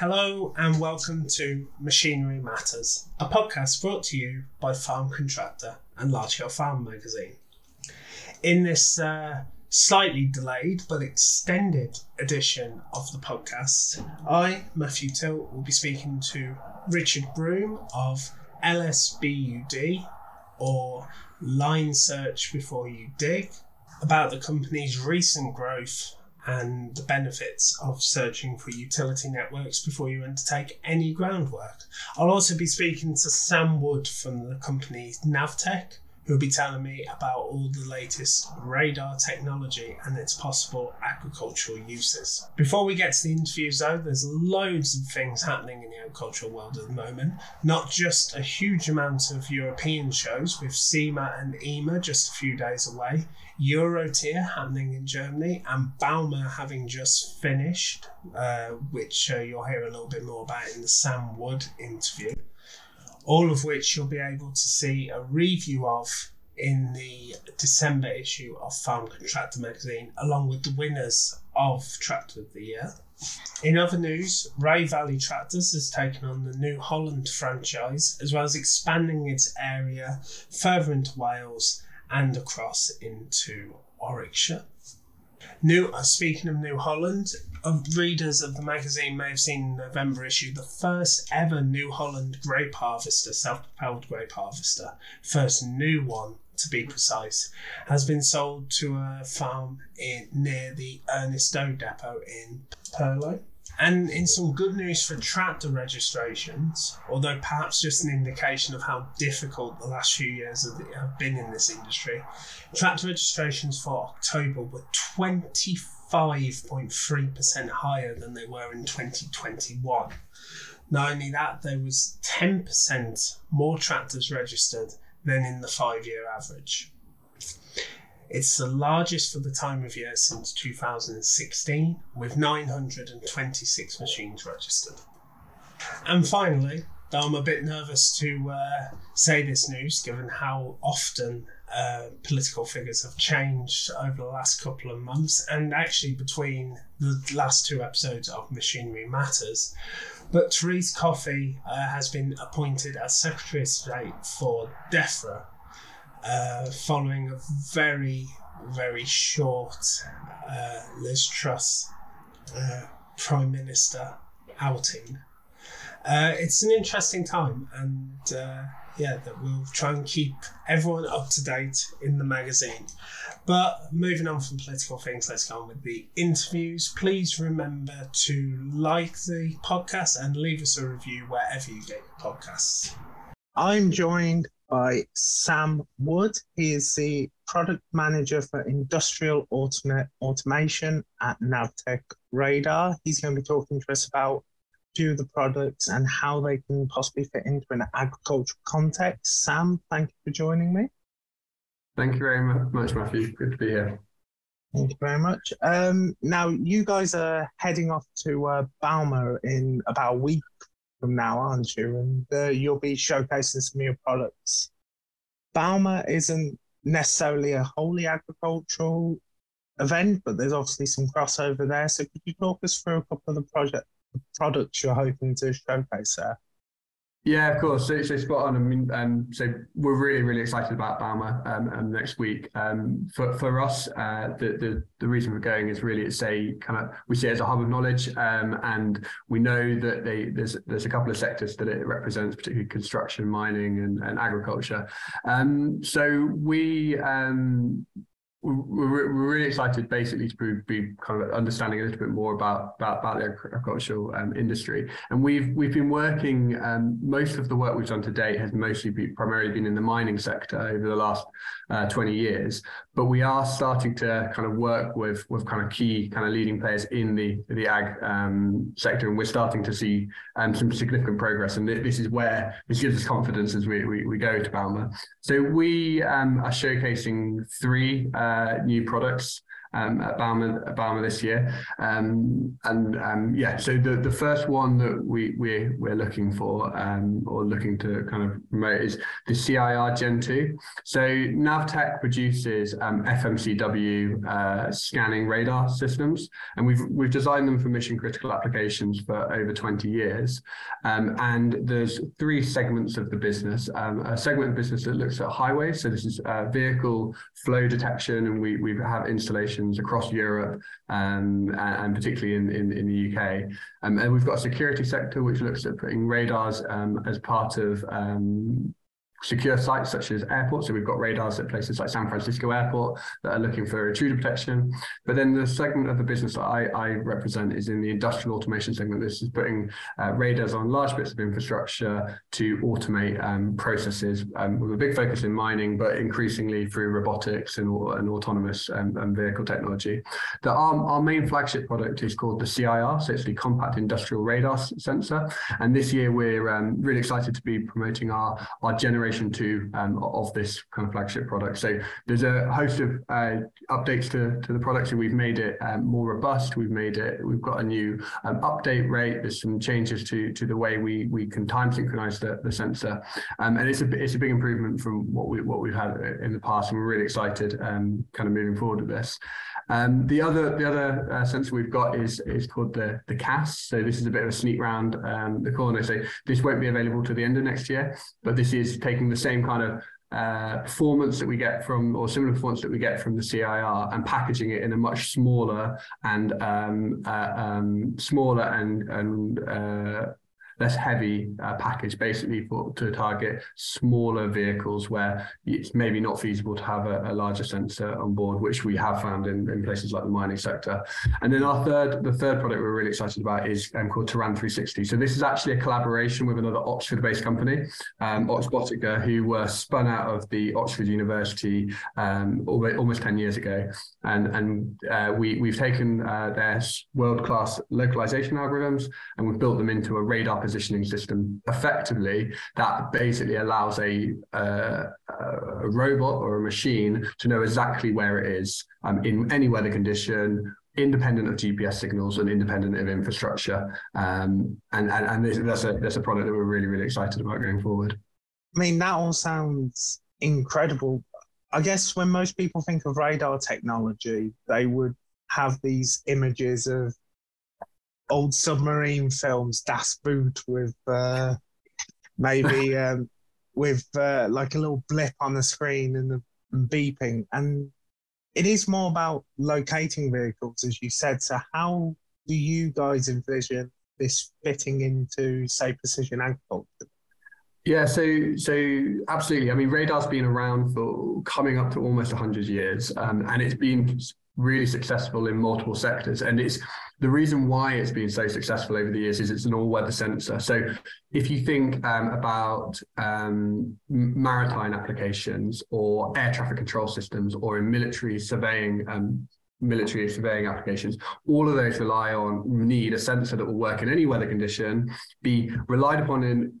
Hello and welcome to Machinery Matters, a podcast brought to you by Farm Contractor and Large Scale Farm magazine. In this uh, slightly delayed but extended edition of the podcast, I, Matthew Tilt, will be speaking to Richard Broom of LSBUD or Line Search Before You Dig about the company's recent growth and the benefits of searching for utility networks before you undertake any groundwork. I'll also be speaking to Sam Wood from the company Navtech, who'll be telling me about all the latest radar technology and its possible agricultural uses. Before we get to the interviews, though, there's loads of things happening in the agricultural world at the moment. Not just a huge amount of European shows with SIMA and EIMA just a few days away, Eurotier happening in Germany, and Bauma having just finished, uh, which uh, you'll hear a little bit more about in the Sam Wood interview all of which you'll be able to see a review of in the December issue of Farm Contractor magazine, along with the winners of Tractor of the Year. In other news, Rea Valley Tractors has taken on the New Holland franchise, as well as expanding its area further into Wales and across into Warwickshire. New, uh, speaking of New Holland, uh, readers of the magazine may have seen in November issue the first ever New Holland grape harvester, self-propelled grape harvester, first new one to be precise, has been sold to a farm in near the Ernest Doe depot in Purley. And in some good news for tractor registrations, although perhaps just an indication of how difficult the last few years have been in this industry, tractor registrations for October were 25.3% higher than they were in 2021. Not only that, there was 10% more tractors registered than in the five year average. It's the largest for the time of year since 2016, with 926 machines registered. And finally, though I'm a bit nervous to uh, say this news given how often uh, political figures have changed over the last couple of months, and actually between the last two episodes of Machinery Matters. But Therese Coffey uh, has been appointed as Secretary of State for DEFRA, uh, following a very, very short uh, Liz Truss uh, Prime Minister outing. Uh, it's an interesting time, and uh, yeah, that we'll try and keep everyone up to date in the magazine. But moving on from political things, let's go on with the interviews. Please remember to like the podcast and leave us a review wherever you get your podcasts. I'm joined by Sam Wood. He is the product manager for industrial automa- automation at Navtech Radar. He's going to be talking to us about few of the products and how they can possibly fit into an agricultural context. Sam, thank you for joining me. Thank you very much, Matthew. Good to be here. Thank you very much. Um, now, you guys are heading off to uh, Bauma in about a week from now, aren't you? And uh, you'll be showcasing some of your products. Bauma isn't necessarily a wholly agricultural event, but there's obviously some crossover there. So could you talk us through a couple of the project the products you're hoping to showcase there? Yeah, of course. So, so spot on. I mean, um, so we're really, really excited about Bauma um, um, next week. Um, for for us, uh, the, the the reason we're going is really it's a kind of we see it as a hub of knowledge, um, and we know that they there's there's a couple of sectors that it represents, particularly construction, mining, and, and agriculture. Um, so we um, we're, really excited basically to be kind of understanding a little bit more about about, about the agricultural um, industry. And we've we've been working um, most of the work we've done to date has mostly been primarily been in the mining sector over the last uh, 20 years. But we are starting to kind of work with with kind of key kind of leading players in the the ag um, sector. And we're starting to see um, some significant progress. And this is where this gives us confidence as we we, we go to Bauma so we um, are showcasing three uh, uh, new products. Um, at Bauma this year. Um, and um, yeah, so the, the first one that we, we, we're looking for um, or looking to kind of promote is the CIR Gen 2. So Navtech produces um, FMCW uh, scanning radar systems, and we've, we've designed them for mission critical applications for over 20 years. Um, and there's three segments of the business. a segment of business that looks at highways. So this is uh, vehicle flow detection, and we, we have installations across Europe um, and, and, particularly in, in, in the UK. Um, and we've got a security sector which looks at putting radars um, as part of um, secure sites such as airports. So we've got radars at places like San Francisco Airport that are looking for intruder protection. But then the segment of the business that I, I represent is in the industrial automation segment. This is putting uh, radars on large bits of infrastructure to automate um, processes um, with a big focus in mining, but increasingly through robotics and, and autonomous um, and vehicle technology. The, our, our main flagship product is called the CIR, so it's the Compact Industrial Radar Sensor. And this year we're um, really excited to be promoting our, our generation generation two um, of this kind of flagship product. So there's a host of uh, updates to, to the product. So we've made it um, more robust. We've made it. We've got a new um, update rate. There's some changes to to the way we we can time synchronize the, the sensor, um, and it's a it's a big improvement from what we what we've had in the past. And we're really excited, um, kind of moving forward with this. Um, the other the other uh, sensor we've got is is called the the CAS. So this is a bit of a sneak round the corner. So this won't be available to the end of next year, but this is taking the same kind of uh, performance that we get from, or similar performance that we get from the CIR, and packaging it in a much smaller and um, uh, um, smaller and and uh, less heavy uh, package, basically for to target smaller vehicles where it's maybe not feasible to have a, a larger sensor on board, which we have found in, in places like the mining sector. And then our third, the third product we're really excited about is um, called Terran 360. So this is actually a collaboration with another Oxford-based company, um, Oxbotica, who were spun out of the Oxford University um, almost 10 years ago. And, and uh, we, we've taken uh, their world-class localization algorithms and we've built them into a radar positioning system effectively that basically allows a, uh, a robot or a machine to know exactly where it is um, in any weather condition independent of GPS signals and independent of infrastructure. Um, and and, and that's a that's a product that we're really really excited about going forward. I mean, that all sounds incredible. I guess when most people think of radar technology, they would have these images of old submarine films, Das Boot with uh, maybe um, with uh, like a little blip on the screen and the beeping. And it is more about locating vehicles, as you said. So, how do you guys envision this fitting into, say, precision agriculture? Yeah, so so absolutely. I mean, radar's been around for coming up to almost 100 years, um, and it's been really successful in multiple sectors. And it's the reason why it's been so successful over the years is it's an all-weather sensor. So if you think um, about um, maritime applications or air traffic control systems or in military surveying um, military surveying applications, all of those rely on need a sensor that will work in any weather condition, be relied upon in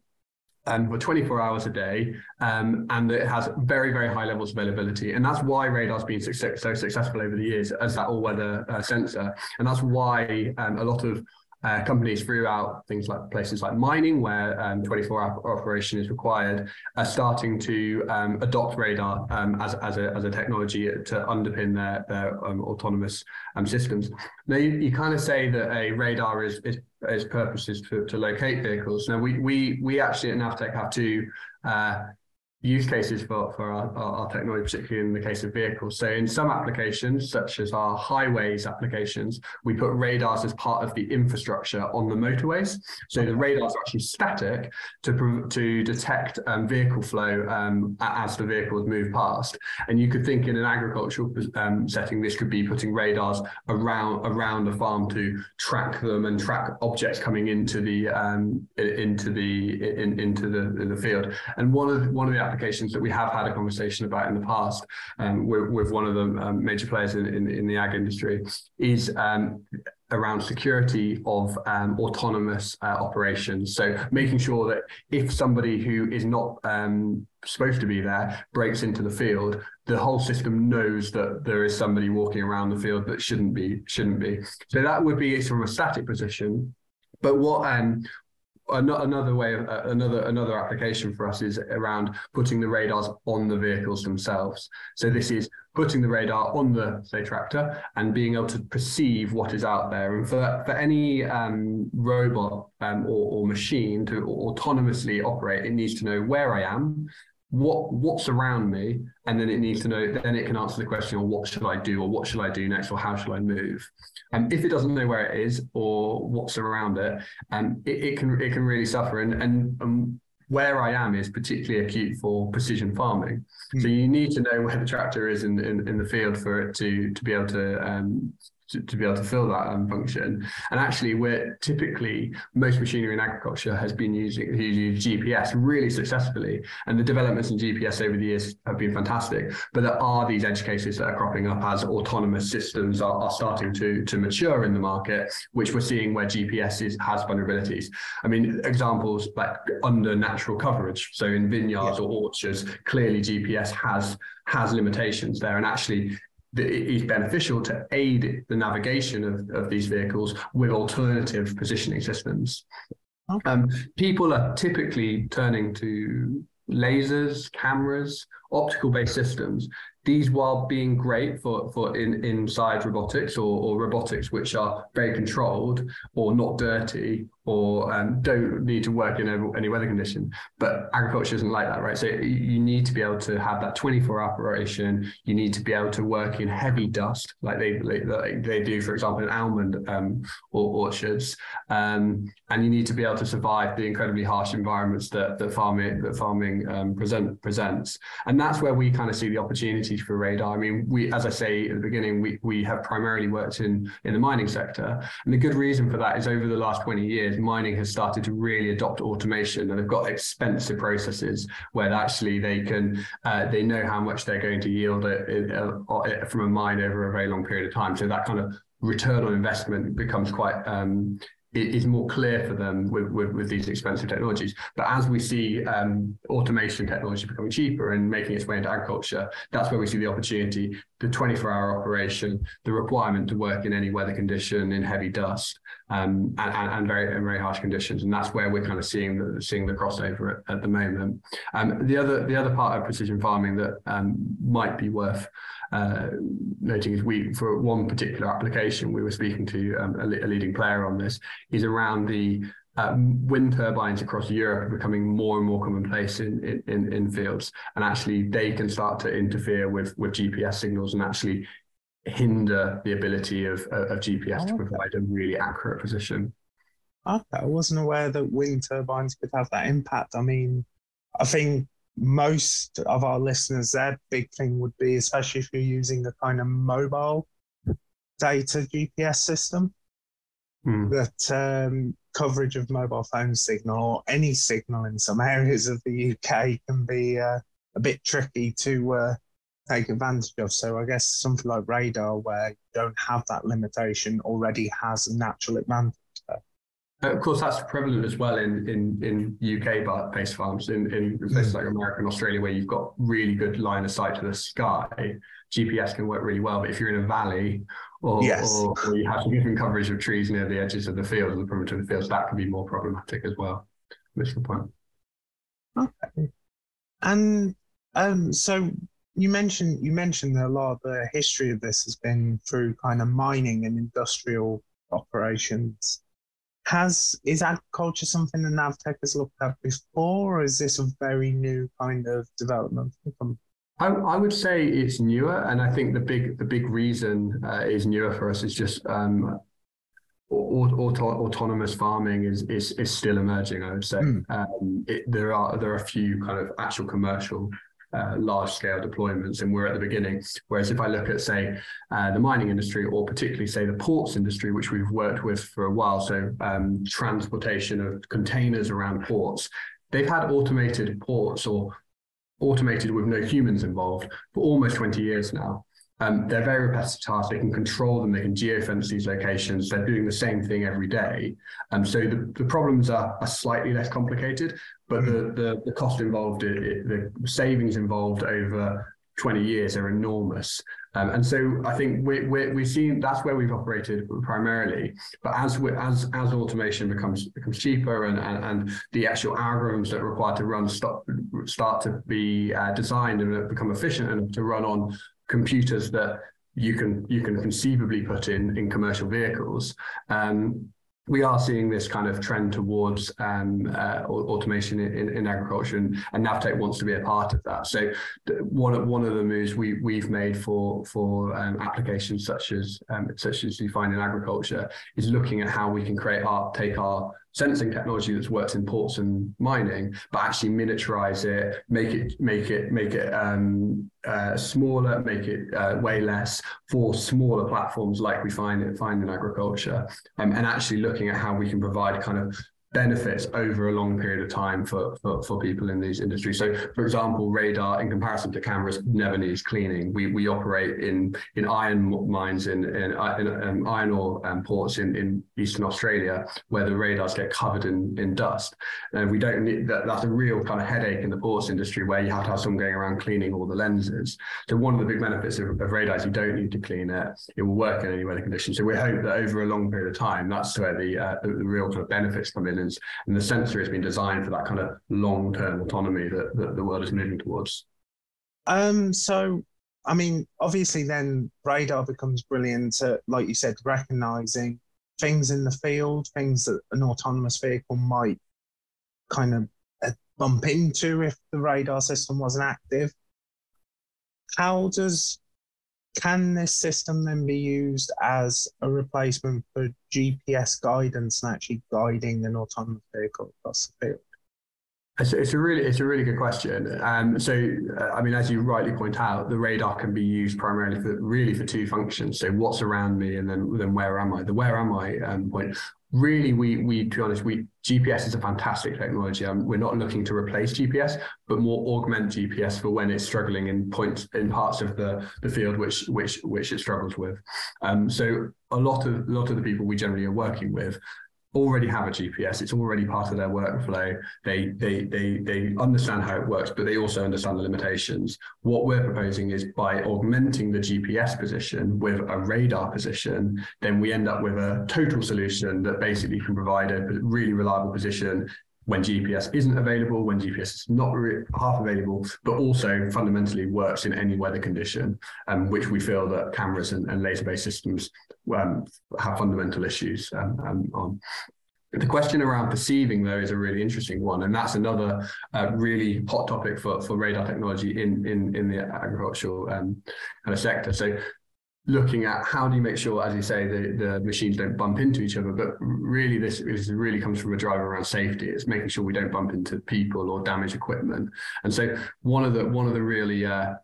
um, for 24 hours a day, um, and it has very, very high levels of availability. And that's why radar's been so successful over the years as that all-weather uh, sensor. And that's why um, a lot of uh, companies throughout things like places like mining, where um, 24 hour operation is required, are starting to um, adopt radar um, as, as, a, as a technology to underpin their, their um, autonomous um, systems. Now, you, you kind of say that a radar is, is, is purposes to, to locate vehicles. Now, we, we, we actually at Navtech have two uh, use cases for, for our, our, technology, particularly in the case of vehicles. So in some applications, such as our highways applications, we put radars as part of the infrastructure on the motorways. So the radars are actually static to, to detect um, vehicle flow um, as the vehicles move past. And you could think in an agricultural um, setting, this could be putting radars around around the farm to track them and track objects coming into the um, into the in, into the, the field. And one of one of the applications that we have had a conversation about in the past um, with, with, one of the um, major players in, in, in, the ag industry is um, around security of um, autonomous uh, operations. So making sure that if somebody who is not um, supposed to be there breaks into the field, the whole system knows that there is somebody walking around the field that shouldn't be shouldn't be. So that would be from a static position. But what um, another way of uh, another another application for us is around putting the radars on the vehicles themselves. So this is putting the radar on the say tractor and being able to perceive what is out there. And for for any um, robot um, or, or machine to autonomously operate it needs to know where i am what what's around me and then it needs to know then it can answer the question or what should i do or what should i do next or how should i move and if it doesn't know where it is or what's around it and it, it, can it can really suffer and and um, where I am is particularly acute for precision farming. Mm. So you need to know where the tractor is in, in, in the field for it to to be able to um, to, to be able to fill that um, function. And actually, we're typically most machinery in agriculture has been using using GPS really successfully, and the developments in GPS over the years have been fantastic. But there are these edge cases that are cropping up as autonomous systems are, are starting to to mature in the market, which we're seeing where GPS is, has vulnerabilities. I mean, examples like under natural coverage, so in vineyards yeah. or orchards, clearly GPS has has limitations there, and actually is beneficial to aid the navigation of, of these vehicles with alternative positioning systems. Okay. Um, people are typically turning to lasers, cameras, optical based systems these while being great for for in inside robotics or, or robotics which are very controlled or not dirty or um, don't need to work in any weather condition. But agriculture isn't like that right? So you need to be able to have that 24 operation. You need to be able to work in heavy dust like they like they do for example in almond um, or orchards. Um, and you need to be able to survive the incredibly harsh environments that that farming that farming um, present presents. And that's where we kind of see the opportunities for radar. I mean, we, as I say at the beginning, we, we have primarily worked in, in the mining sector. And the good reason for that is over the last 20 years, mining has started to really adopt automation and they've got expensive processes where actually they can, uh, they know how much they're going to yield it, it, uh, from a mine over a very long period of time. So that kind of return on investment becomes quite um, it is more clear for them with, with, with, these expensive technologies. But as we see um, automation technology becoming cheaper and making its way into agriculture, that's where we see the opportunity, the 24 hour operation, the requirement to work in any weather condition, in heavy dust, um, and, and, and, very and very harsh conditions. And that's where we're kind of seeing the, seeing the crossover at, at the moment. Um, the other the other part of precision farming that um, might be worth uh, noting is we, for one particular application, we were speaking to um, a, a, leading player on this, is around the uh, wind turbines across Europe are becoming more and more commonplace in, in, in fields. And actually, they can start to interfere with, with GPS signals and actually hinder the ability of, of GPS oh, to provide a really accurate position. Okay, I wasn't aware that wind turbines could have that impact. I mean, I think most of our listeners, their big thing would be, especially if you're using a kind of mobile data GPS system, mm. that um, coverage of mobile phone signal or any signal in some areas of the UK can be uh, a bit tricky to uh, take advantage of. So I guess something like radar, where you don't have that limitation, already has a natural advantage. Of course, that's prevalent as well in in in UK based farms in in places like America and Australia where you've got really good line of sight to the sky. GPS can work really well, but if you're in a valley or, yes. or, or you have significant coverage of trees near the edges of the field, the perimeter of the fields, that can be more problematic as well. That's the point. Okay. And um, so you mentioned you mentioned that a lot of the history of this has been through kind of mining and industrial operations. Has is agriculture something that Navtech has looked at before, or is this a very new kind of development? I, I would say it's newer, and I think the big the big reason uh, is newer for us is just um, auto, autonomous farming is, is is still emerging. I would say mm. um, it, there are there are a few kind of actual commercial uh, large scale deployments, and we're at the beginning. Whereas if I look at, say, uh, the mining industry, or particularly, say, the ports industry, which we've worked with for a while, so um, transportation of containers around ports, they've had automated ports or automated with no humans involved for almost 20 years now. Um, they're very repetitive tasks. They can control them. They can geofence these locations. They're doing the same thing every day. Um, so the, the problems are, are slightly less complicated, but the, mm. the, the cost involved, it, it, the savings involved over 20 years are enormous. Um, and so I think we, we, we've seen that's where we've operated primarily. But as we, as as automation becomes becomes cheaper and, and, and the actual algorithms that are required to run start, start to be uh, designed and become efficient and to run on computers that you can you can conceivably put in in commercial vehicles. Um, we are seeing this kind of trend towards um, uh, automation in, in, agriculture, and, and Navtech wants to be a part of that. So, one of one of the moves we we've made for for um, applications such as um, such as you find in agriculture is looking at how we can create our take our sensing technology that's worked in ports and mining, but actually miniaturize it, make it make it make it um, uh, smaller, make it uh, way less for smaller platforms like we find it find in agriculture, um, and actually looking at how we can provide kind of benefits over a long period of time for, for, for people in these industries. So, for example, radar in comparison to cameras never needs cleaning. We we operate in in iron mines in in, in um, iron ore um, ports in, in eastern Australia where the radars get covered in, in dust, and we don't need that. That's a real kind of headache in the ports industry where you have to have someone going around cleaning all the lenses. So one of the big benefits of, of radar is you don't need to clean it; it will work in any weather conditions. So we hope that over a long period of time, that's where the uh, the, the real kind of benefits come in and the sensor has been designed for that kind of long term autonomy that, that the world is moving towards. Um, so, I mean, obviously, then radar becomes brilliant at, like you said, recognizing things in the field, things that an autonomous vehicle might kind of uh, bump into if the radar system wasn't active. How does can this system then be used as a replacement for GPS guidance and actually guiding an autonomous vehicle across the field? It's, it's a really it's a really good question. Um, so uh, I mean, as you rightly point out, the radar can be used primarily for really for two functions. So what's around me, and then then where am I? The where am I um, point really we we to be honest we gps is a fantastic technology um, we're not looking to replace gps but more augment gps for when it's struggling in points in parts of the the field which which which it struggles with um so a lot of a lot of the people we generally are working with already have a GPS. It's already part of their workflow. They they they they understand how it works, but they also understand the limitations. What we're proposing is by augmenting the GPS position with a radar position, then we end up with a total solution that basically can provide a really reliable position when GPS isn't available, when GPS is not half available, but also fundamentally works in any weather condition, um, which we feel that cameras and, and laser-based systems um, have fundamental issues um, um, on. The question around perceiving, though, is a really interesting one, and that's another uh, really hot topic for, for radar technology in in in the agricultural um, kind of sector. So, looking at how do you make sure, as you say, the, the machines don't bump into each other. But really, this, this really comes from a driver around safety. It's making sure we don't bump into people or damage equipment. And so one of the one of the really uh,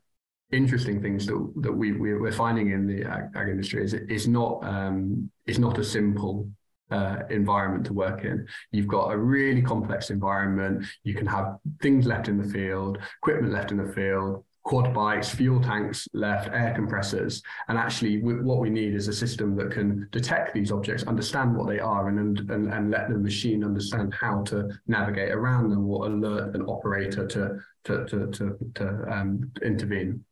interesting things that that we, we are finding in the ag, ag industry is it's not um, it's not a simple uh, environment to work in. You've got a really complex environment. You can have things left in the field, equipment left in the field, quad bikes, fuel tanks left, air compressors. And actually, what we need is a system that can detect these objects, understand what they are, and, and, and let the machine understand how to navigate around them or alert an operator to, to, to, to, to um, intervene.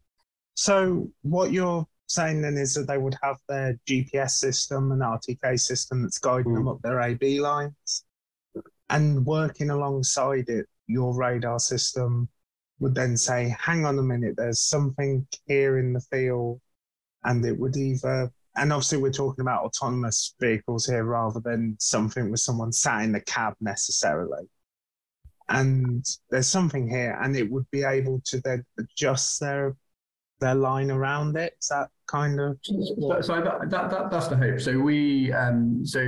So, what you're saying then is that they would have their GPS system and RTK system that's guiding mm. them up their AB lines, and working alongside it, your radar system would then say, hang on a minute, there's something here in the field. And it would either, and obviously we're talking about autonomous vehicles here rather than something with someone sat in the cab necessarily. And there's something here, and it would be able to then adjust their their line around it. Is that kind of so, so that, that, that, that's the hope. So we um so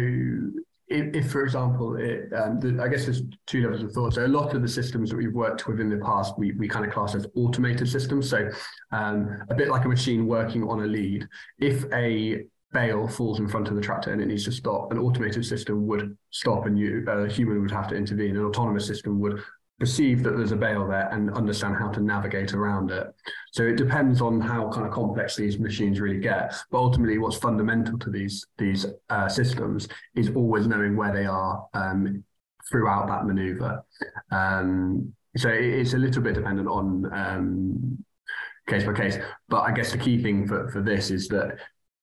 if, if, for example, it, um, the, I guess there's two levels of thought. So a lot of the systems that we've worked with in the past, we, we kind of class as automated systems. So um, a bit like a machine working on a lead. If a bale falls in front of the tractor and it needs to stop, an automated system would stop and you, a human would have to intervene. An autonomous system would perceive that there's a bale there and understand how to navigate around it. So it depends on how kind of complex these machines really get. But ultimately, what's fundamental to these these uh, systems is always knowing where they are um, throughout that maneuver. Um, so it's a little bit dependent on um, case by case. But I guess the key thing for, for this is that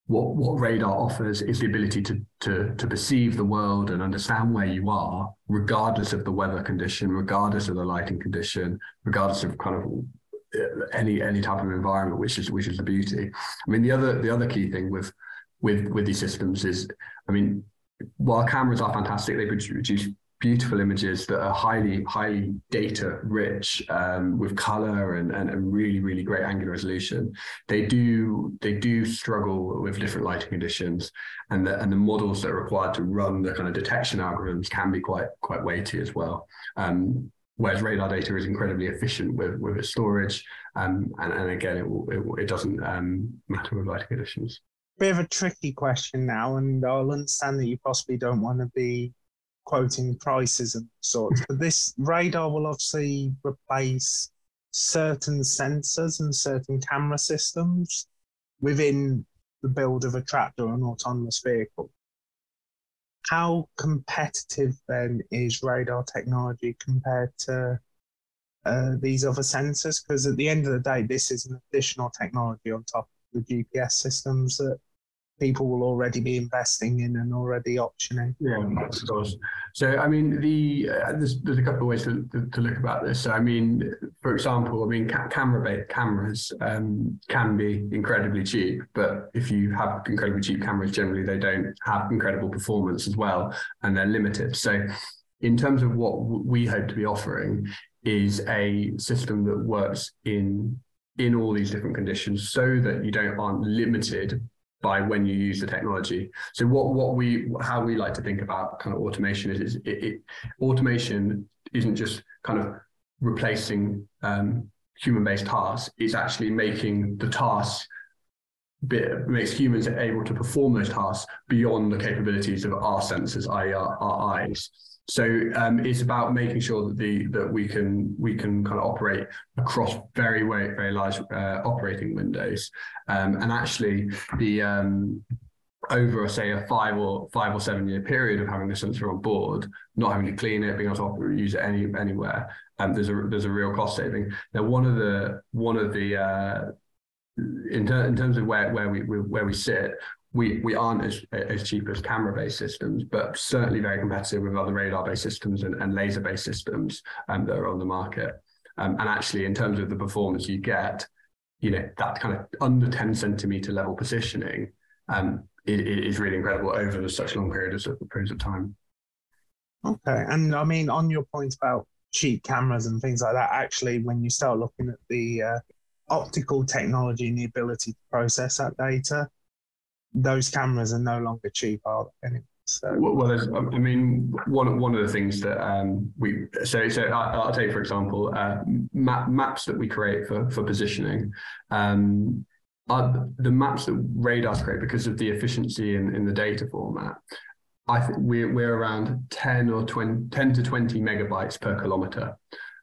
what what radar offers is the ability to to to perceive the world and understand where you are, regardless of the weather condition, regardless of the lighting condition, regardless of kind of uh, any any type of environment, which is which is the beauty. I mean, the other the other key thing with with with these systems is, I mean, while cameras are fantastic, they produce beautiful images that are highly, highly data rich um, with color and, and, and really, really great angular resolution. They do they do struggle with different lighting conditions, and the and the models that are required to run the kind of detection algorithms can be quite quite weighty as well. Um, whereas radar data is incredibly efficient with with its storage, um, and and again it it, it doesn't um, matter with lighting conditions. Bit of a tricky question now, and I'll understand that you possibly don't want to be quoting prices and sorts. but this radar will obviously replace certain sensors and certain camera systems within the build of a tractor or an autonomous vehicle. How competitive then is radar technology compared to uh, these other sensors? Because at the end of the day, this is an additional technology on top of the GPS systems that people will already be investing in and already optioning. Yeah, of course. So, I mean, the uh, there's, there's a couple of ways to, to, to, look about this. So, I mean, for example, I mean, ca- camera cameras um, can be incredibly cheap, but if you have incredibly cheap cameras, generally they don't have incredible performance as well, and they're limited. So, in terms of what we hope to be offering, is a system that works in in all these different conditions so that you don't aren't limited by when you use the technology. So what what we how we like to think about kind of automation is, is it, it, automation isn't just kind of replacing um, human-based tasks. It's actually making the tasks bit makes humans able to perform those tasks beyond the capabilities of our senses, i.e., our, our eyes. So um, it's about making sure that the that we can we can kind of operate across very very very large uh, operating windows, um, and actually the um, over say a five or five or seven year period of having the sensor on board, not having to clean it, being able to use it any anywhere, um, there's a there's a real cost saving. Now one of the one of the uh, in, ter- in terms of where where we where we sit, we we aren't as as cheap as camera based systems, but certainly very competitive with other radar based systems and, and laser based systems um, that are on the market. Um, and actually, in terms of the performance you get, you know that kind of under ten centimeter level positioning um, it is really incredible over such long periods of periods of time. Okay, and I mean on your point about cheap cameras and things like that, actually, when you start looking at the uh, optical technology and the ability to process that data, those cameras are no longer cheap, are they? Anyway, so. Well, I mean, one one of the things that um, we so so I, will take for example uh, map, maps that we create for for positioning. Um, are the maps that radars create because of the efficiency in, in the data format. I think we're we're around ten or 20, 10 to twenty megabytes per kilometer,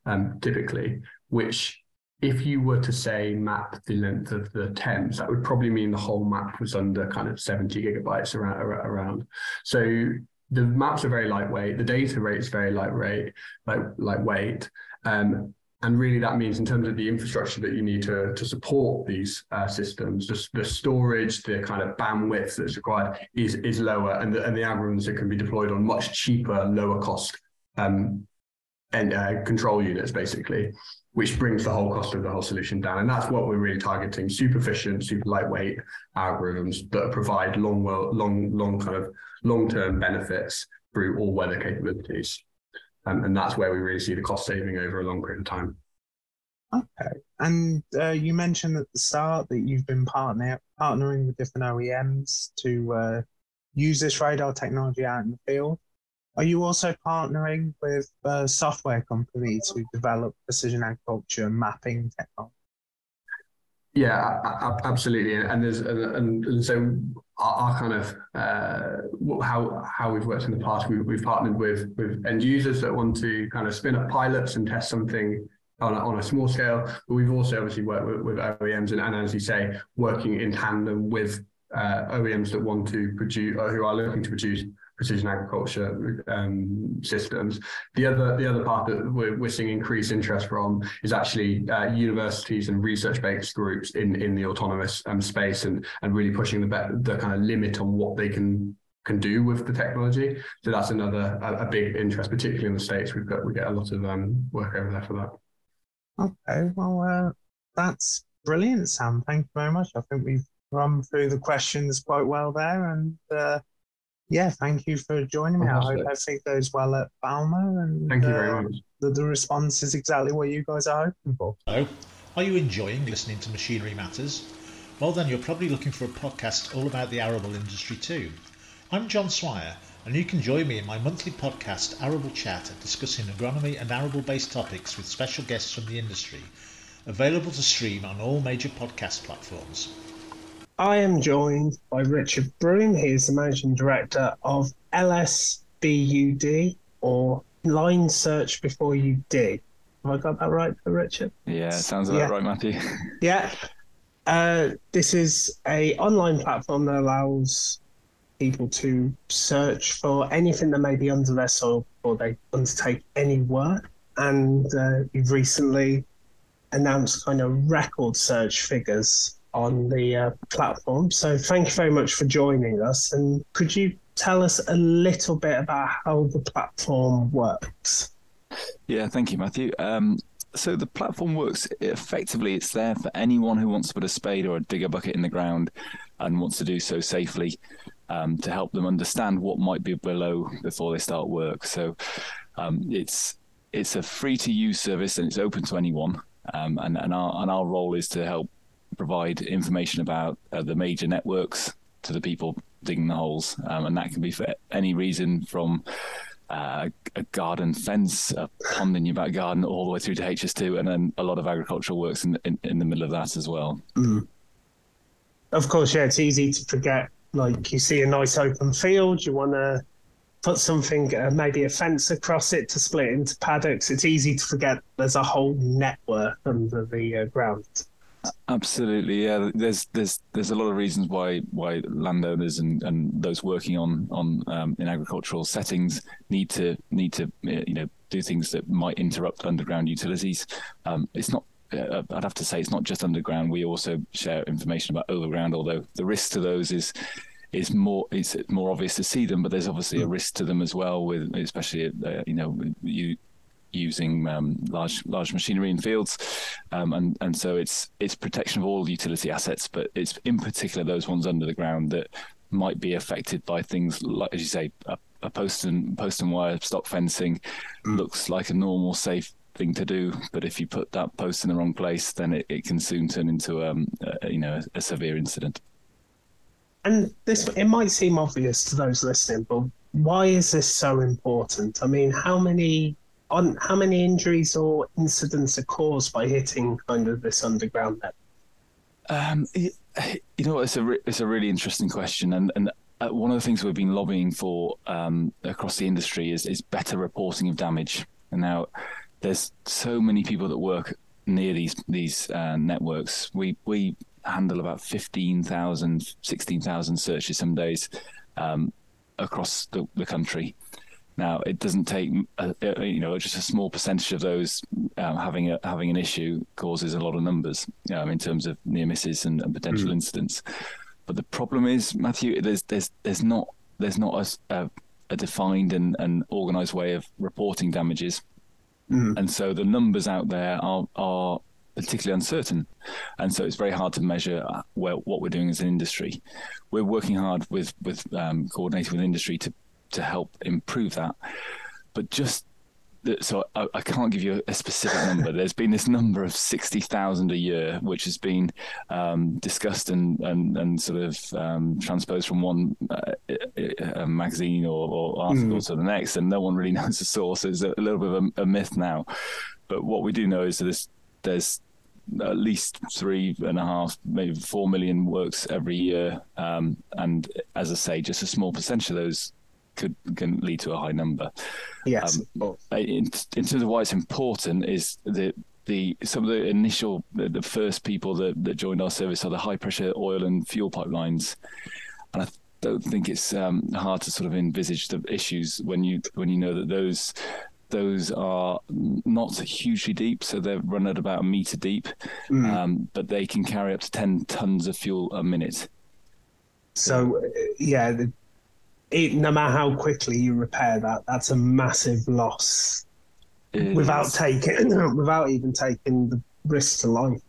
um, typically, which if you were to say map the length of the Thames, that would probably mean the whole map was under kind of 70 gigabytes around. around. So the maps are very lightweight. The data rate is very lightweight, like lightweight. Um, and really that means in terms of the infrastructure that you need to, to support these uh, systems, the, the storage, the kind of bandwidth that's required is, is lower and the, and the algorithms that can be deployed on much cheaper, lower cost um, and uh, control units basically which brings the whole cost of the whole solution down. And that's what we're really targeting: super efficient, super lightweight algorithms that provide long, long, long kind of long-term benefits through all weather capabilities. Um, and that's where we really see the cost saving over a long period of time. Okay. And uh, you mentioned at the start that you've been partner, partnering with different OEMs to uh, use this radar technology out in the field. Are you also partnering with uh, software companies who develop precision agriculture mapping technology? Yeah, absolutely, and there's and, and so our, our kind of uh, how how we've worked in the past. We, we've partnered with with end users that want to kind of spin up pilots and test something on a, on a small scale. But we've also obviously worked with, with OEMs and, and, as you say, working in tandem with uh, OEMs that want to produce or who are looking to produce precision agriculture um, systems. The other the other part that we're, we're seeing increased interest from is actually uh, universities and research based groups in in the autonomous um, space and and really pushing the the kind of limit on what they can can do with the technology. So that's another a, a big interest, particularly in the states. We've got we get a lot of um, work over there for that. Okay, well, uh, that's brilliant, Sam. Thank you very much. I think we've run through the questions quite well there, and uh, yeah, thank you for joining me. I hope everything goes well at Bauma, and thank you very uh, much. The, the response is exactly what you guys are hoping for. Hello, are you enjoying listening to Machinery Matters? Well, then you're probably looking for a podcast all about the arable industry too. I'm John Swire and you can join me in my monthly podcast, Arable Chat, discussing agronomy and arable based topics with special guests from the industry, available to stream on all major podcast platforms. I am joined by Richard Broom. He is the managing director of LSBUD or Line Search Before You Dig. Have I got that right, Richard? Yeah, sounds about yeah. right, Matthew. yeah. Uh, this is a online platform that allows people to search for anything that may be under their soil before they undertake any work. And uh, you've recently announced kind of record search figures on the uh, platform. So thank you very much for joining us. And could you tell us a little bit about how the platform works? Yeah, thank you, Matthew. Um, so the platform works effectively. It's there for anyone who wants to put a spade or a digger bucket in the ground and wants to do so safely um, to help them understand what might be below before they start work. So um, it's it's a free to use service and it's open to anyone. Um, and, and our and our role is to help provide information about uh, the major networks to the people digging the holes, um, and that can be for any reason from uh, a garden fence, a pond in your back garden, all the way through to HS2, and then a lot of agricultural works in, in, in the middle of that as well. Mm. Of course, yeah, it's easy to forget like you see a nice open field, you want to put something, uh, maybe a fence across it to split into paddocks. It's easy to forget there's a whole network under the uh, ground. Absolutely, yeah. There's there's there's a lot of reasons why why landowners and, and those working on on um, in agricultural settings need to need to uh, you know do things that might interrupt underground utilities. Um, it's not uh, I'd have to say it's not just underground. We also share information about overground, although the risk to those is is more it's more obvious to see them, but there's obviously a hmm. risk to them as well. With especially uh, you know you using um, large large machinery in fields, um, and and so it's it's protection of all utility assets, but it's in particular those ones under the ground that might be affected by things like as you say a, a post and post and wire stock fencing mm. looks like a normal safe thing to do. But if you put that post in the wrong place, then it, it can soon turn into um, a, you know a, a severe incident. And this it might seem obvious to those listening, but why is this so important? I mean, how many on how many injuries or incidents are caused by hitting kind of this underground net? Um, you know, it's a re- it's a really interesting question, and and uh, one of the things we've been lobbying for um, across the industry is is better reporting of damage. And now, there's so many people that work near these these uh, networks. We we handle about 15,000, 16,000 searches some days um, across the, the, country. Now, it doesn't take a, a, you know just a small percentage of those um, having a, having an issue causes a lot of numbers um, in terms of near misses and, and potential mm. incidents. But the problem is, Matthew, there's there's there's not there's not a, a defined and, and organized way of reporting damages Mm. And so the numbers out there are, are particularly uncertain. And so it's very hard to measure uh, well, what we're doing as an industry. We're working hard with, with um, coordinating with industry to, to help improve that. But just so I, I, can't give you a specific number. There's been this number of sixty thousand a year, which has been um, discussed and, and, and sort of um, transposed from one uh, uh magazine or, or article mm. to the next, and no one really knows the source. It's a, little bit of a, a, myth now. But what we do know is that there's, there's at least three and a half, maybe four million works every year. Um, and as I say, just a small percentage of those could can lead to a high number. Yes. Um, in, in terms of why it's important is that the some of the initial the, the, first people that, that joined our service are the high pressure oil and fuel pipelines, and I don't think it's um, hard to sort of envisage the issues when you when you know that those those are not hugely deep, so they're run at about a meter deep, mm. um, but they can carry up to ten tons of fuel a minute. So, yeah, it, no matter how quickly you repair that, that's a massive loss it without is. taking without even taking the risk to life.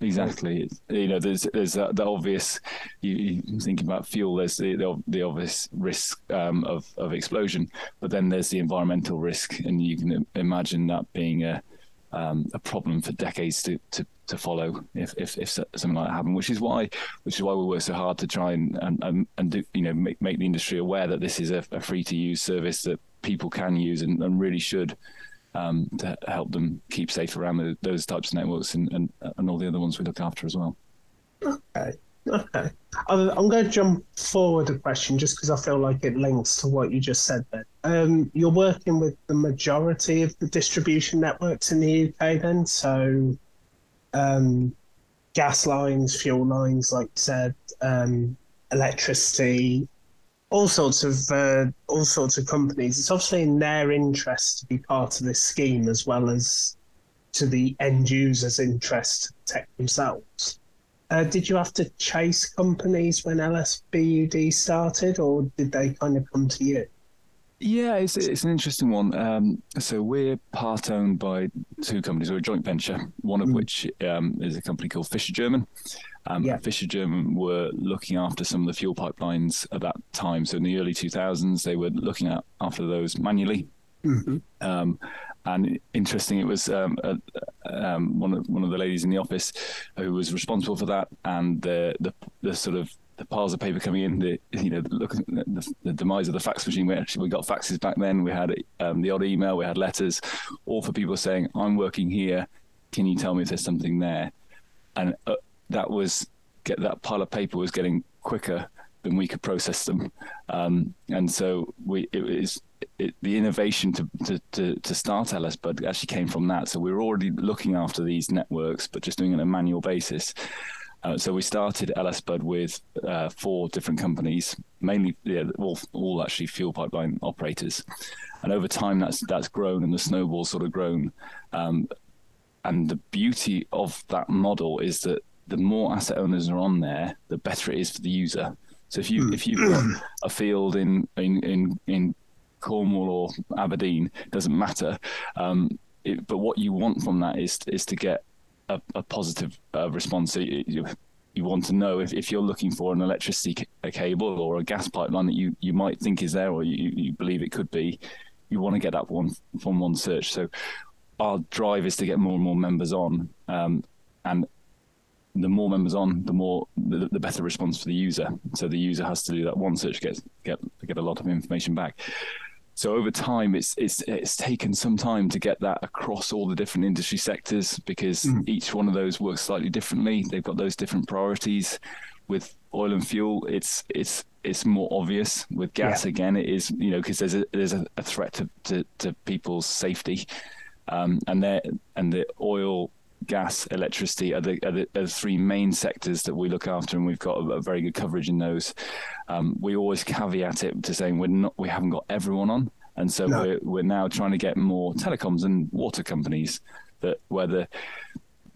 Exactly. You know, there's there's the obvious. You, you think about fuel. There's the the, the obvious risk um, of of explosion, but then there's the environmental risk, and you can imagine that being a um, a problem for decades to, to, to follow if, if, if something like that happened. Which is why which is why we work so hard to try and and, and do you know make, make the industry aware that this is a, a free to use service that people can use and, and really should um, to help them keep safe around those types of networks and, and, and all the other ones we look after as well. Okay. Okay. I'm going to jump forward a question just because I feel like it links to what you just said there. Um, you're working with the majority of the distribution networks in the UK then? So um, gas lines, fuel lines, like you said, um, electricity, all sorts of uh, all sorts of companies. It's obviously in their interest to be part of this scheme as well as to the end users' interest to protect themselves. Uh, did you have to chase companies when LSBUD started, or did they kind of come to you? Yeah, it's it's an interesting one. Um, so we're part owned by two companies. We're a joint venture, one of mm. which um, is a company called Fisher German, um, yeah. Fisher German were looking after some of the fuel pipelines at that time. So in the early 2000s, they were looking at after those manually. Mm-hmm. And interesting, it was um, uh, um, one of one of the ladies in the office who was responsible for that, and the the, the sort of the piles of paper coming in, the you know, at the, the, demise of the fax machine. We actually we got faxes back then. We had um, the odd email, we had letters, all for people saying, "I'm working here. Can you tell me if there's something there?" And uh, that was get that pile of paper was getting quicker than we could process them, um, and so we it was it, the innovation to, to, to, to start LSBud actually came from that. So we were already looking after these networks, but just doing it on a manual basis. Uh, so we started LSBud with uh, four different companies, mainly yeah, all, all actually fuel pipeline operators, and over time that's that's grown and the snowball's sort of grown. Um, and the beauty of that model is that the more asset owners are on there, the better it is for the user. So if you if you've got a field in in in, in Cornwall or Aberdeen, doesn't matter. Um, it, but what you want from that is is to get a, a positive uh, response. So you, you, want to know if, if you're looking for an electricity cable or a gas pipeline that you, you might think is there or you, you believe it could be, you want to get that one from one search. So our drive is to get more and more members on, um, and the more members on, the more the, the, better response for the user. So the user has to do that one search, get get get a lot of information back. So over time, it's it's it's taken some time to get that across all the different industry sectors because mm. each one of those works slightly differently. They've got those different priorities. With oil and fuel, it's it's it's more obvious. With gas, yeah. again, it is you know because there's a there's a, threat to, to, to people's safety, um, and there and the oil gas, electricity are the, are the, are the, three main sectors that we look after, and we've got a, a very good coverage in those. Um, we always caveat it to saying we're not, we haven't got everyone on, and so no. we're we're now trying to get more telecoms and water companies that where the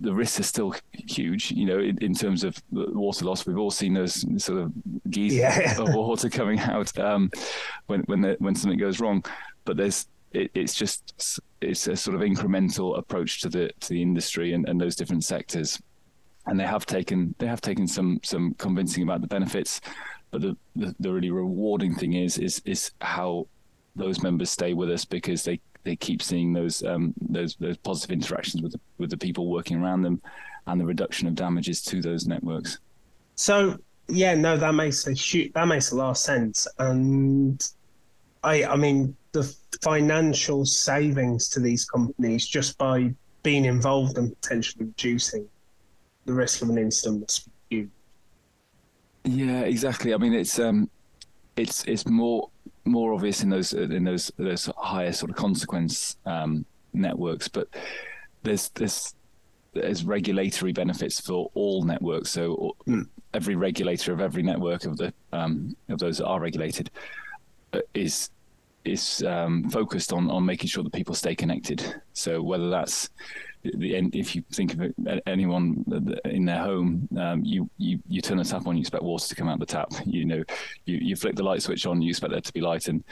the risks are still huge, you know, in, in, terms of water loss. We've all seen those sort of geese yeah. of water coming out um, when when the, when something goes wrong. But there's it, it's just it's a sort of incremental approach to the to the industry and, and those different sectors. And they have taken they have taken some some convincing about the benefits but the, the, the really rewarding thing is is is how those members stay with us because they they keep seeing those um, those those positive interactions with the, with the people working around them and the reduction of damages to those networks. So yeah no that makes a shoot that makes a lot of sense. And i i mean the financial savings to these companies just by being involved and potentially reducing the risk of an incident must be huge. Yeah, exactly. I mean, it's um, it's it's more more obvious in those in those those higher sort of consequence um, networks, but there's there's there's regulatory benefits for all networks. So mm. every regulator of every network of the um, of those that are regulated uh, is is um, focused on on making sure that people stay connected. So whether that's the end, if you think of it, anyone in their home, um, you, you you turn the tap on, you expect water to come out the tap. You know, you, you flick the light switch on, you expect there to be light, and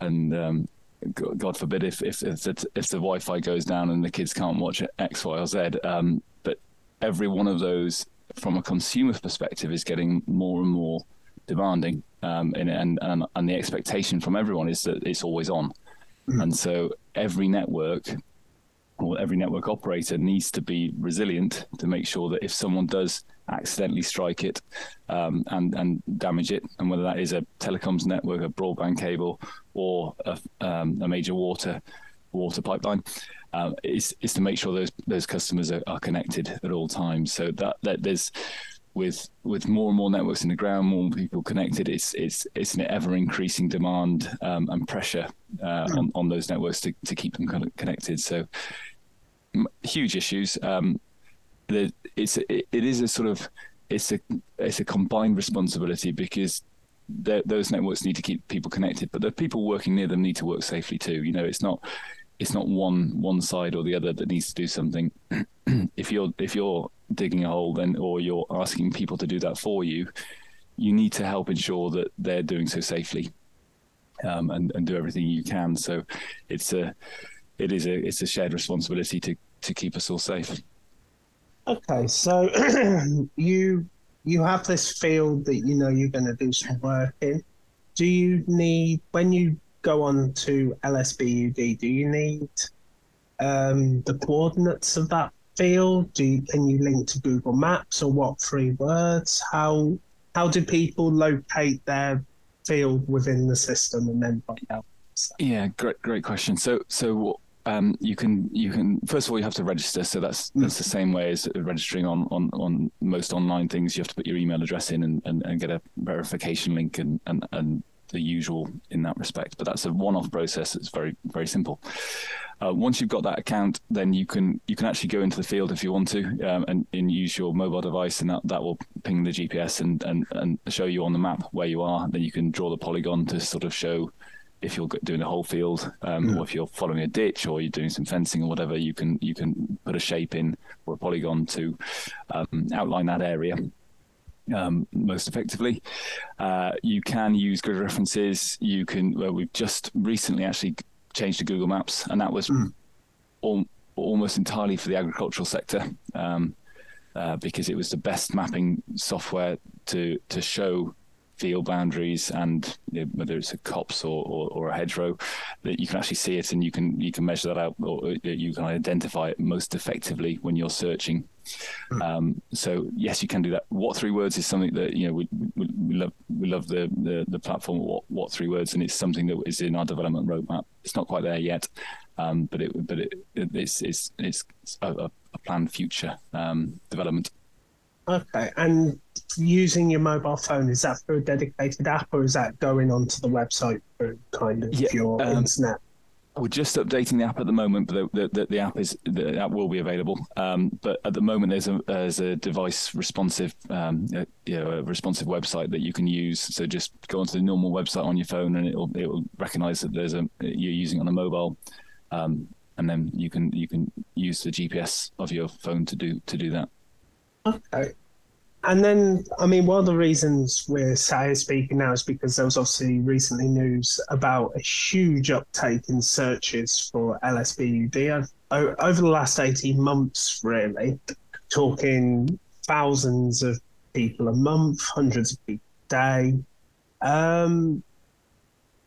and um, God forbid if if if the, if the Wi-Fi goes down and the kids can't watch X, Y, or Z. Um, but every one of those, from a consumer perspective, is getting more and more demanding, um, and, and and and the expectation from everyone is that it's always on, mm-hmm. and so every network or every network operator needs to be resilient to make sure that if someone does accidentally strike it um, and and damage it, and whether that is a telecoms network, a broadband cable, or a, um, a major water water pipeline, uh, is is to make sure those those customers are, are connected at all times. So that, that there's with with more and more networks in the ground, more people connected, it's it's it's an ever increasing demand um, and pressure uh, on on those networks to, to keep them connected. So huge issues. Um, the, it's it, it is a sort of it's a it's a combined responsibility because those networks need to keep people connected, but the people working near them need to work safely too. You know, it's not it's not one one side or the other that needs to do something. if you're if you're digging a hole, then or you're asking people to do that for you, you need to help ensure that they're doing so safely, um, and and do everything you can. So, it's a it is a it's a shared responsibility to to keep us all safe. Okay, so you you have this field that you know you're going to do some work in. Do you need when you go on to LSBUD? Do you need um, the coordinates of that field? Do you, can you link to Google Maps or what three words? How how do people locate their field within the system and then find out? Yeah, great great question. So so um, you can you can first of all you have to register so that's mm. that's the same way as registering on on, on most online things you have to put your email address in and, and, and get a verification link and, and and the usual in that respect but that's a one-off process it's very very simple uh, once you've got that account then you can you can actually go into the field if you want to um, and, and use your mobile device and that, that will ping the GPS and, and and show you on the map where you are then you can draw the polygon to sort of show if you're doing a whole field, um, mm. or if you're following a ditch, or you're doing some fencing or whatever, you can you can put a shape in or a polygon to um, outline that area. Um, most effectively, uh, you can use grid references. You can. Well, we've just recently actually changed to Google Maps, and that was mm. al- almost entirely for the agricultural sector. Um, uh, because it was the best mapping software to to show field boundaries and you know, whether it's a copse or, or, or, a hedgerow, that you can actually see it and you can you can measure that out or you can identify it most effectively when you're searching. Mm. Um, so yes, you can do that. What three words is something that you know we, we, we love. We love the, the, the platform. What what three words, and it's something that is in our development roadmap. It's not quite there yet, um, but it but it, it's it's it's a, a planned future um, development. Okay, and using your mobile phone is that through a dedicated app or is that going onto the website through kind of yeah, your um, internet? We're just updating the app at the moment, but the, the, the app is the app will be available. Um, but at the moment, there's a there's a device responsive, um, a, you know, a responsive website that you can use. So just go onto the normal website on your phone, and it'll it'll recognise that there's a you're using on a mobile, um, and then you can you can use the GPS of your phone to do to do that. Okay. And then, I mean, one of the reasons we're sat speaking now is because there was obviously recently news about a huge uptake in searches for LSBUD over the last 18 months, really, talking thousands of people a month, hundreds of people a day. Um,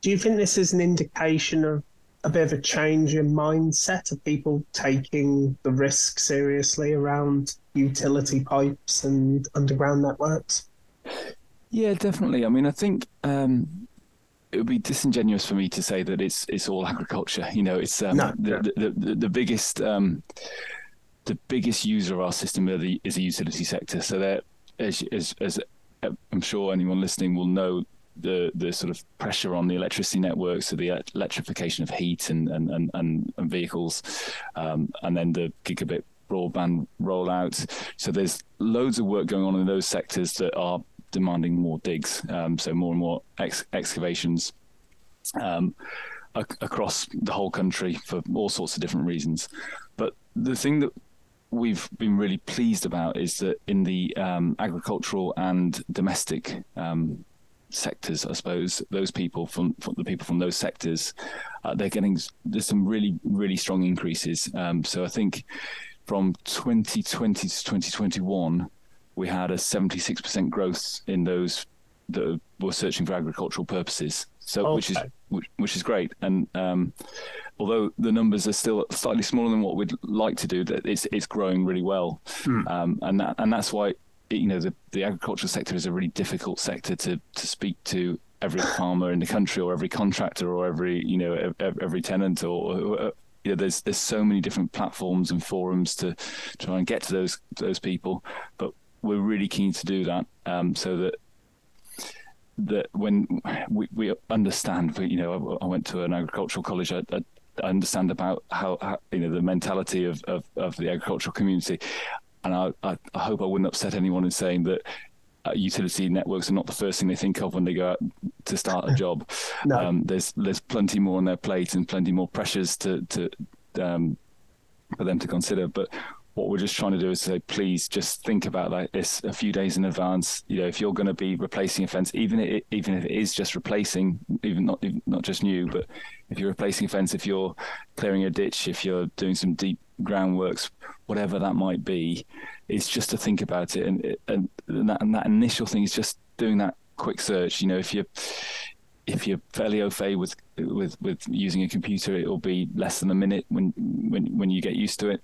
do you think this is an indication of a bit of a change in mindset of people taking the risk seriously around utility pipes and underground networks? Yeah, definitely. I mean, I think um, it would be disingenuous for me to say that it's it's all agriculture. You know, it's um, no, the, The, the, the biggest. Um, the biggest user of our system the, is the utility sector. So that, as, as, as I'm sure anyone listening will know, the the sort of pressure on the electricity networks, so the electrification of heat and and and, and, vehicles, um, and then the gigabit broadband rollout. So there's loads of work going on in those sectors that are demanding more digs. Um, so more and more ex- excavations. Um, across the whole country for all sorts of different reasons. But the thing that we've been really pleased about is that in the um, agricultural and domestic um, sectors, I suppose, those people from, from, the people from those sectors, uh, they're getting there's some really really strong increases. Um, so I think from 2020 to 2021, we had a 76% growth in those that were searching for agricultural purposes. So okay. which is which, which, is great. And um, although the numbers are still slightly smaller than what we'd like to do, that it's it's growing really well. Mm. Um, and that, and that's why you know the the agricultural sector is a really difficult sector to to speak to every farmer in the country or every contractor or every you know every tenant or, or you know there's there's so many different platforms and forums to try and get to those those people but we're really keen to do that um, so that that when we, we understand, you know, I, went to an agricultural college. I, I, understand about how, how, you know the mentality of, of, of the agricultural community, and I, I, I hope I wouldn't upset anyone in saying that uh, utility networks are not the first thing they think of when they go out to start a job. no. um, there's there's plenty more on their plate and plenty more pressures to to um, for them to consider. But what we're just trying to do is say, please just think about that this a few days in advance. You know, if you're going to be replacing a fence, even if it, even if it is just replacing, even not not just new, but if you're replacing a fence, if you're clearing a ditch, if you're doing some deep groundworks, whatever that might be, it's just to think about it. And and, and that, and that initial thing is just doing that quick search. You know, if you if you're fairly au fait with with with using a computer, it will be less than a minute when when when you get used to it.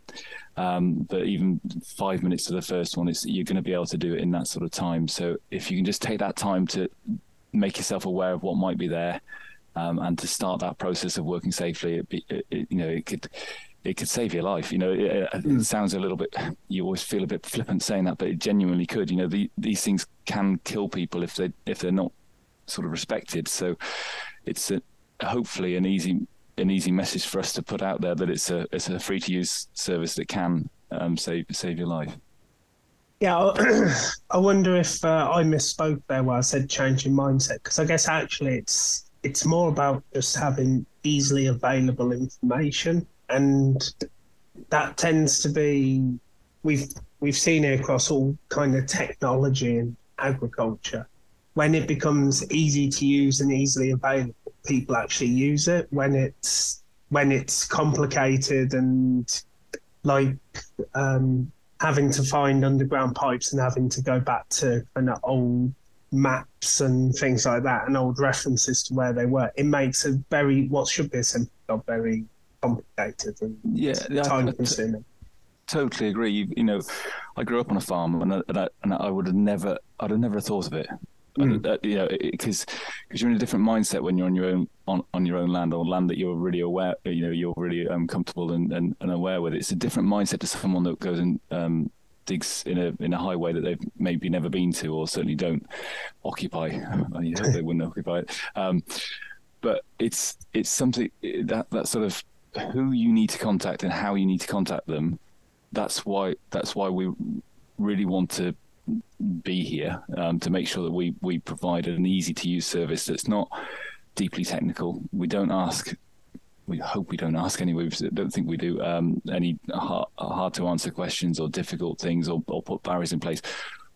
Um, but even five minutes to the first one, is you're going to be able to do it in that sort of time. So if you can just take that time to make yourself aware of what might be there, um, and to start that process of working safely, it, be, it, it, you know, it could it could save your life. You know, it, it, hmm. sounds a little bit. You always feel a bit flippant saying that, but it genuinely could. You know, the, these things can kill people if they if they're not sort of respected. So it's a, hopefully an easy an easy message for us to put out there that it's a it's a free to use service that can um, save save your life. Yeah, I wonder if uh, I misspoke there when I said changing mindset because I guess actually it's it's more about just having easily available information and that tends to be we've we've seen it across all kind of technology and agriculture when it becomes easy to use and easily available, people actually use it. When it's when it's complicated and like um, having to find underground pipes and having to go back to kind of old maps and things like that and old references to where they were, it makes a very what should be a simple job very complicated and yeah, time consuming. Totally agree. You, you, know, I grew up on a farm, and I, and I, and I would have never, I'd have never thought of it Mm. Uh, you know, because because you're in a different mindset when you're on your own on, on your own land or land that you're really aware, you know, you're really um, comfortable and, and, and aware with. It's a different mindset to someone that goes and um, digs in a in a highway that they've maybe never been to or certainly don't occupy. I hope they wouldn't occupy it. Um, but it's it's something that that sort of who you need to contact and how you need to contact them. That's why that's why we really want to be here um, to make sure that we we provide an easy to use service that's not deeply technical. We don't ask. We hope we don't ask anyway. We don't think we do um, any hard, hard, to answer questions or difficult things or, or, put barriers in place.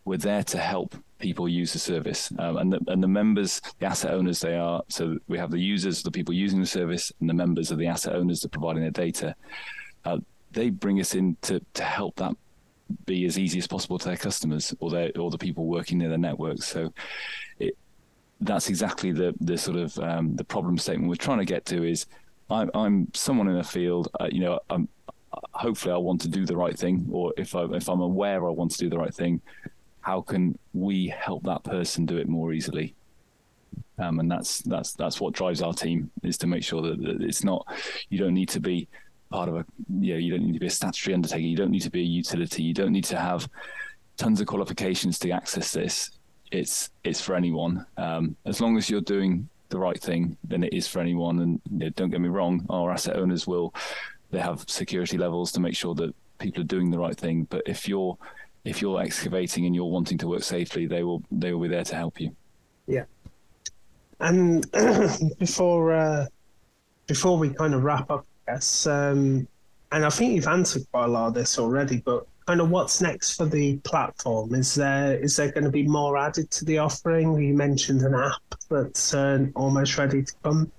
We're there to help people use the service, um, and the and the members, the asset owners, they are. So we have the users, the people using the service, and the members of the asset owners that are providing the data. Uh, they bring us in to to help that be as easy as possible to their customers or their or the people working near their networks. So it, that's exactly the the sort of um, the problem statement we're trying to get to is I'm, I'm someone in a field, uh, you know, I'm, hopefully I want to do the right thing, or if I if I'm aware I want to do the right thing, how can we help that person do it more easily? Um, and that's that's that's what drives our team is to make sure that, that it's not you don't need to be part of a you know you don't need to be a statutory undertaker you don't need to be a utility you don't need to have tons of qualifications to access this. It's it's for anyone. Um, as long as you're doing the right thing then it is for anyone. And you know, don't get me wrong our asset owners will they have security levels to make sure that people are doing the right thing. But if you're if you're excavating and you're wanting to work safely they will they will be there to help you. Yeah. And before uh, before we kind of wrap up Yes, um, and I think you've answered quite a lot of this already, but kind of what's next for the platform? Is there is there going to be more added to the offering? You mentioned an app that's uh, almost ready to come.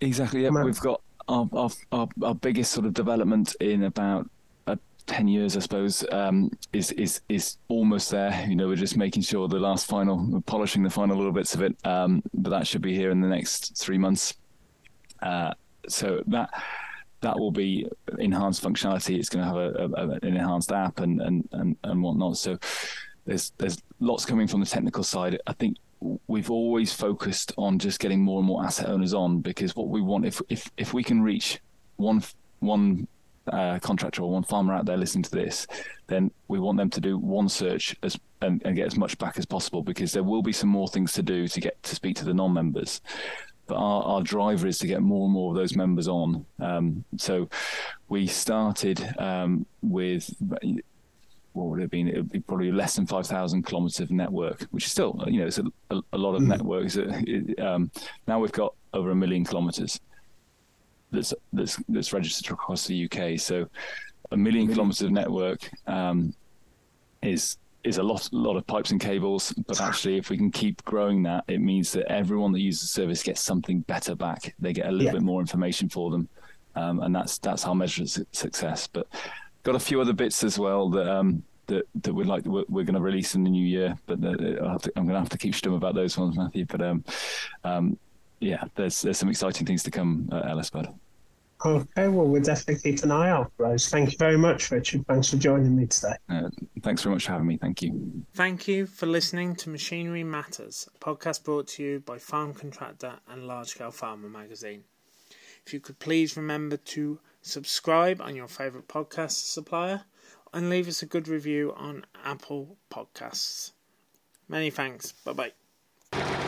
Exactly. Yeah, we've got our, our, our our biggest sort of development in about uh, ten years, I suppose, um, is is is almost there. You know, we're just making sure the last final, polishing the final little bits of it. Um, but that should be here in the next three months. Uh, so that that will be enhanced functionality. It's going to have a, a, an enhanced app and, and, and, and whatnot. So there's there's lots coming from the technical side. I think we've always focused on just getting more and more asset owners on because what we want if if if we can reach one one uh, contractor or one farmer out there listening to this, then we want them to do one search as and, and, get as much back as possible because there will be some more things to do to get to speak to the non-members but our, our driver is to get more and more of those members on. Um, so we started um, with what would it have been? It would be probably less than 5,000 kilometers of network, which is still, you know, it's a, a, a lot of mm. networks. Um, now we've got over a million kilometers that's, that's, that's registered across the UK. So a million kilometers of network um, is is a lot lot of pipes and cables but actually if we can keep growing that it means that everyone that uses the service gets something better back they get a little yeah. bit more information for them um, and that's that's how measure of success but got a few other bits as well that um, that that we'd like we're, we're going to release in the new year but the, to, I'm going to have to keep stum about those ones Matthew but um, um, yeah there's there's some exciting things to come at Bud. Okay, well, we'll definitely keep an eye out for those. Thank you very much, Richard. Thanks for joining me today. Uh, thanks very much for having me. Thank you. Thank you for listening to Machinery Matters, a podcast brought to you by Farm Contractor and Large Scale Farmer magazine. If you could please remember to subscribe on your favourite podcast supplier and leave us a good review on Apple Podcasts. Many thanks. Bye bye.